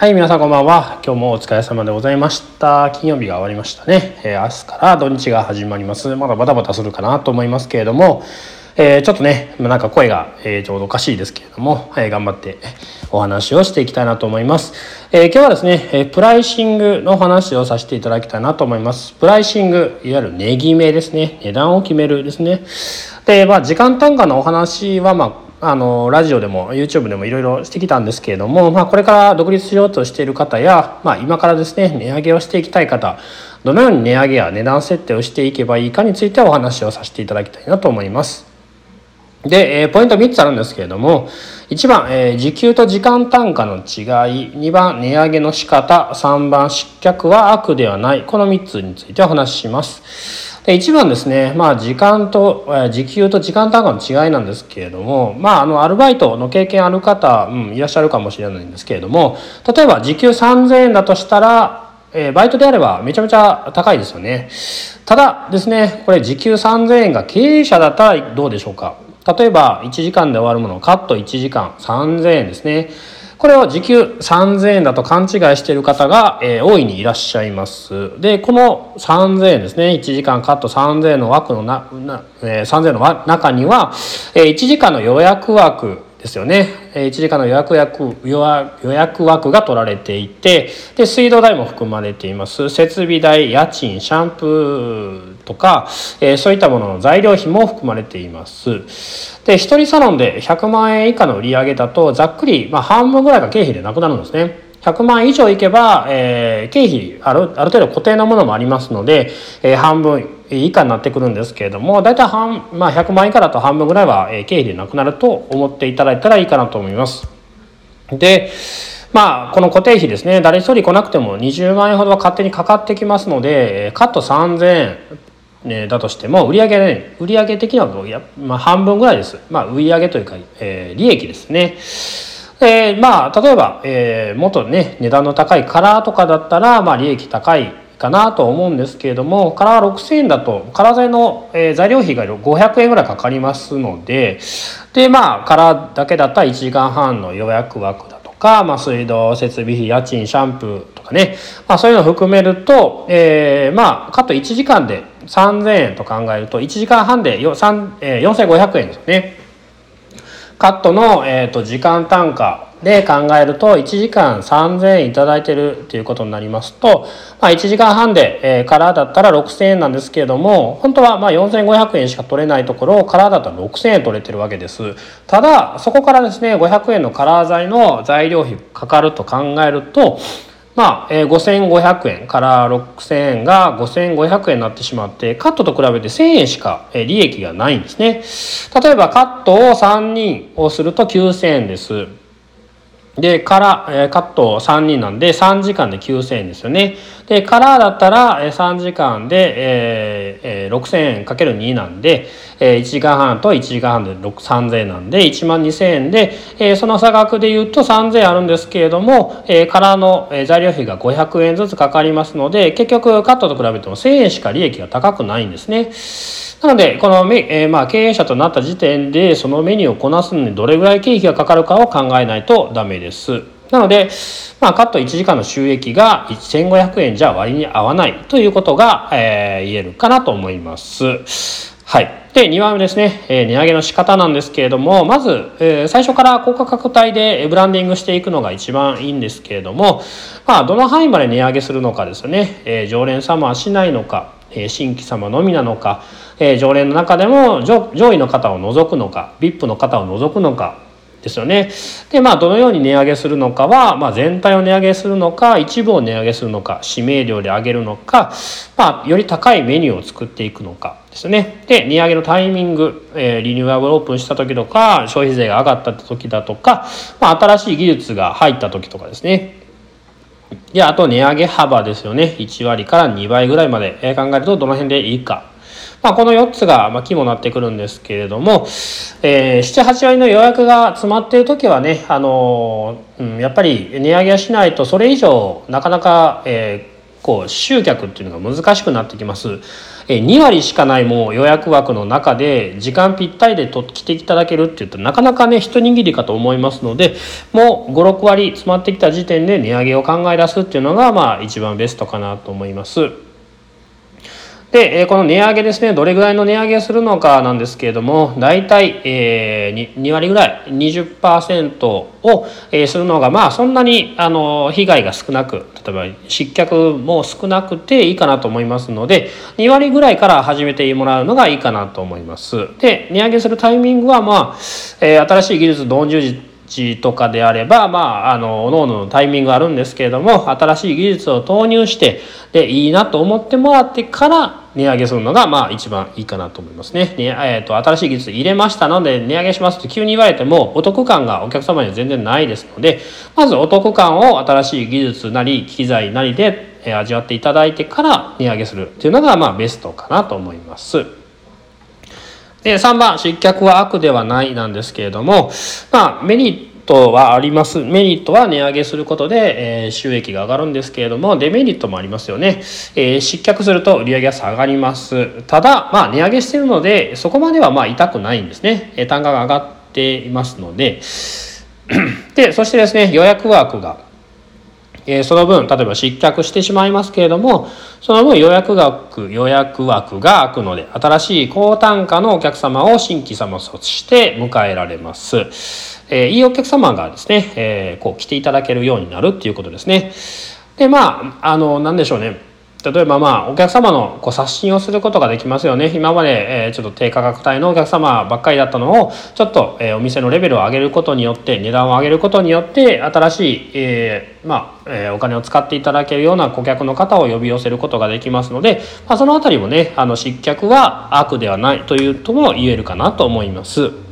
はい、皆さんこんばんは。今日もお疲れ様でございました。金曜日が終わりましたね。えー、明日から土日が始まります。まだバタバタするかなと思いますけれども、えー、ちょっとね、なんか声が、えー、ちょうどおかしいですけれども、え頑張ってお話をしていきたいなと思います。え今日はですね、えプライシングの話をさせていただきたいなと思います。プライシング、いわゆる値決めですね。値段を決めるですね。で、まあ、時間単価のお話は、まあ、あのラジオでも YouTube でもいろいろしてきたんですけれども、まあ、これから独立しようとしている方や、まあ、今からですね値上げをしていきたい方どのように値上げや値段設定をしていけばいいかについてお話をさせていただきたいなと思います。で、えー、ポイント3つあるんですけれども1番、えー、時給と時間単価の違い2番値上げの仕方3番失脚は悪ではないこの3つについてお話しします。で1番ですね、まあ、時間と、時給と時間単価の違いなんですけれども、まあ、あのアルバイトの経験ある方、うん、いらっしゃるかもしれないんですけれども例えば時給3000円だとしたら、えー、バイトであればめちゃめちゃ高いですよね。ただですねこれ時給3000円が経営者だったらどうでしょうか。例えば1時間で終わるものをカット1時間3000円ですね。これを時給3000円だと勘違いしている方が、えー、大いにいらっしゃいます。で、この3000円ですね、1時間カット3000円の枠のな、なえー、3000円の中には、えー、1時間の予約枠ですよね。1時間の予約役予約枠が取られていてで水道代も含まれています。設備代家賃シャンプーとか、えー、そういったものの材料費も含まれています。で一人サロンで100万円以下の売り上げだとざっくり、まあ、半分ぐらいが経費でなくなるんですね。100万以上いけば、えー、経費あるある程度固定のものもありますので、えー、半分以下になってくるんですけれども大体半、まあ、100万以下だと半分ぐらいは、経費でなくなると思っていただいたらいいかなと思います。でまあ、この固定費ですね誰一人来なくても20万円ほどは勝手にかかってきますのでカット3000円だとしても売上ね売上的には、まあ、半分ぐらいです、まあ、売上というか、えー、利益ですね。えー、まあ例えば、えー、もっとね値段の高いカラーとかだったら、まあ、利益高いかなと思うんですけれどもカラー6000円だとカラー材の、えー、材料費が500円ぐらいかかりますのででまあカラーだけだったら1時間半の予約枠だとか、まあ、水道設備費家賃シャンプーとかね、まあ、そういうのを含めると、えー、まあカット1時間で3000円と考えると1時間半で4500円ですよね。カットの、えーと、時間単価で考えると1時間3000円いただいてるっていうことになりますと、まあ、1時間半で、えー、カラーだったら6000円なんですけれども本当はまあ4500円しか取れないところをカラーだったら6000円取れてるわけです。ただそこからですね500円のカラー材の材料費かかると考えるとまあ、えー、5500円から6000円が5500円になってしまってカットと比べて1000円しか、えー、利益がないんですね。例えばカットを3人をすると9000円です。で、から、え、カット3人なんで3時間で9000円ですよね。で、カラーだったら、え、3時間で、えーえー、6000円かける2なんで、えー、1時間半と1時間半で3000円なんで1万2000円で、えー、その差額で言うと3000円あるんですけれども、えー、カラーの、え、材料費が500円ずつかかりますので、結局カットと比べても1000円しか利益が高くないんですね。なので、この、えー、まあ、経営者となった時点で、そのメニューをこなすのにどれぐらい経費がかかるかを考えないとダメです。ですなので、まあ、カット1時間の収益が1500円じゃ割に合わないということが、えー、言えるかなと思います。はい。で、2番目ですね、えー、値上げの仕方なんですけれども、まず、えー、最初から高価格帯でブランディングしていくのが一番いいんですけれども、まあ、どの範囲まで値上げするのかですね、えー、常連様はしないのか、え、新規様のみなのか、え、常連の中でも上位の方を除くのか VIP の方を除くのかですよね。でまあどのように値上げするのかは、まあ、全体を値上げするのか一部を値上げするのか指名料で上げるのか、まあ、より高いメニューを作っていくのかですね。で値上げのタイミング、えー、リニューアルオープンした時とか消費税が上がった時だとか、まあ、新しい技術が入った時とかですね。であと値上げ幅ですよね1割から2倍ぐらいまで考えるとどの辺でいいかまあ、この4つが、まあ、肝になってくるんですけれども、えー、7、8割の予約が詰まっている時はね、あのうん、やっぱり値上げはしないとそれ以上なかなか、えーこう集客っていうのが難しくなってきます。え2割しかないもう予約枠の中で時間ぴったりでと来ていただけるって言ったらなかなかね一握りかと思いますのでもう56割詰まってきた時点で値上げを考え出すっていうのがまあ一番ベストかなと思います。で、えこの値上げですね、どれぐらいの値上げするのかなんですけれども、大体、えー、2割ぐらい、20%を、えー、するのが、まあ、そんなに、あの、被害が少なく、例えば、失脚も少なくていいかなと思いますので、2割ぐらいから始めてもらうのがいいかなと思います。で、値上げするタイミングは、まあ、えー、新しい技術導入時、とかであれば、まあ、あの、おのおののタイミングあるんですけれども、新しい技術を投入して、で、いいなと思ってもらってから、値上げするのが、まあ、一番いいかなと思いますね。ねえっ、ー、と、新しい技術入れましたので、値上げしますと急に言われても、お得感がお客様には全然ないですので、まずお得感を新しい技術なり、機材なりで、味わっていただいてから値上げするっていうのが、まあ、ベストかなと思います。で、3番、失脚は悪ではないなんですけれども、まあ、メリットはあります。メリットは値上げすることで、えー、収益が上がるんですけれどもデメリットもありますよね、えー、失脚すると売上が下がります。ただまあ値上げしてるのでそこまではまあ痛くないんですね、えー、単価が上がっていますので。でそしてですね予約枠が。えその分例えば失脚してしまいますけれどもその分予約額予約枠が空くので新しい高単価のお客様を新規様として迎えられます。えー、いいお客様がですね、えー、こう来ていただけるようになるっていうことですね。でまああの何でしょうね例えばまあお客様のこう刷新をすることができますよね今まで、え、ちょっと低価格帯のお客様ばっかりだったのをちょっと、え、お店のレベルを上げることによって値段を上げることによって新しい、えー、まあ、え、お金を使っていただけるような顧客の方を呼び寄せることができますので、まあ、そのあたりもねあの失脚は悪ではないというとも言えるかなと思います。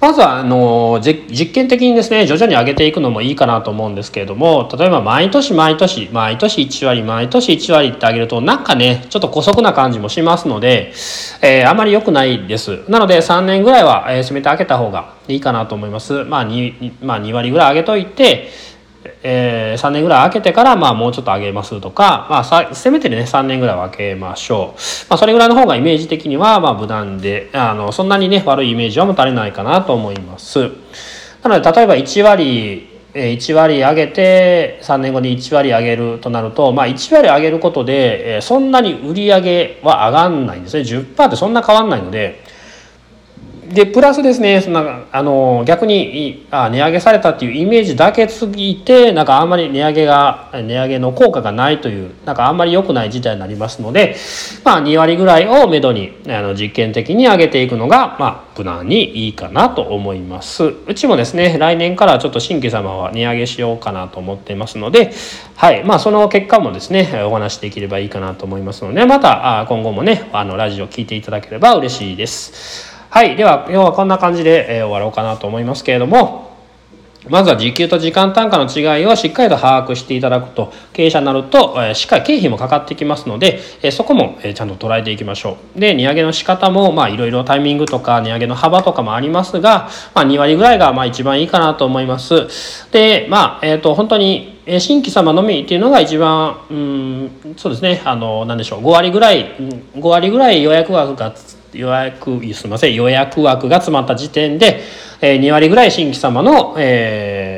まずはあの実験的にですね徐々に上げていくのもいいかなと思うんですけれども例えば毎年毎年毎年1割毎年1割ってあげるとなんかねちょっと姑息な感じもしますので、えー、あまり良くないです。なので3年ぐらいは、えー、締めてあげた方がいいかなと思います。まあ 2, まあ、2割ぐらい上げといてえー、3年ぐらい空けてから、まあ、もうちょっと上げますとか、まあ、させめてね3年ぐらい分けましょう、まあ、それぐらいの方がイメージ的には、まあ、無難であのそんなにね悪いイメージは持たれないかなと思います。なので例えば1割1割上げて3年後に1割上げるとなると、まあ、1割上げることでそんなに売り上げは上がんないんですね。10%ってそんな変わんないのででプラスですねそんなあの逆にあ値上げされたっていうイメージだけついてなんかあんまり値上げが値上げの効果がないというなんかあんまり良くない事態になりますので、まあ、2割ぐらいをめどにあの実験的に上げていくのが、まあ、無難にいいかなと思いますうちもですね来年からちょっと新規様は値上げしようかなと思っていますのではいまあその結果もですねお話しできればいいかなと思いますのでまた今後もねあのラジオ聞いていただければ嬉しいです。はい。では、今日はこんな感じで、えー、終わろうかなと思いますけれども、まずは時給と時間単価の違いをしっかりと把握していただくと、経営者になると、えー、しっかり経費もかかってきますので、えー、そこも、え、ちゃんと捉えていきましょう。で、値上げの仕方も、まあ、いろいろタイミングとか、値上げの幅とかもありますが、まあ、2割ぐらいが、まあ、一番いいかなと思います。で、まあ、えっ、と、本当に、新規様のみっていうのが一番、うん、そうですね、あの、なんでしょう、5割ぐらい、5割ぐらい予約額が予約すみません予約枠が詰まった時点で、えー、2割ぐらい新規様の、えー、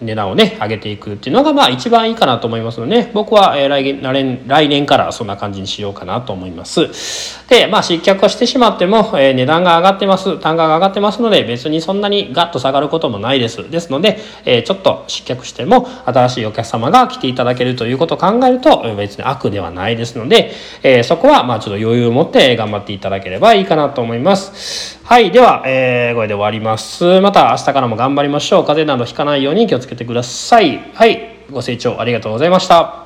値段をね上げていくっていうのがまあ一番いいかなと思いますので僕は、来年来年からそんな感じにしようかなと思います。でまあ失脚をしてしまっても、えー、値段が上がってます。単価が上がってますので別にそんなにガッと下がることもないです。ですので、えー、ちょっと失脚しても新しいお客様が来ていただけるということを考えると別に悪ではないですので、えー、そこはまあちょっと余裕を持って頑張っていただければいいかなと思います。はい。では、えー、これで終わります。また明日からも頑張りましょう。風邪などひかないように気をつけてください。はい。ご清聴ありがとうございました。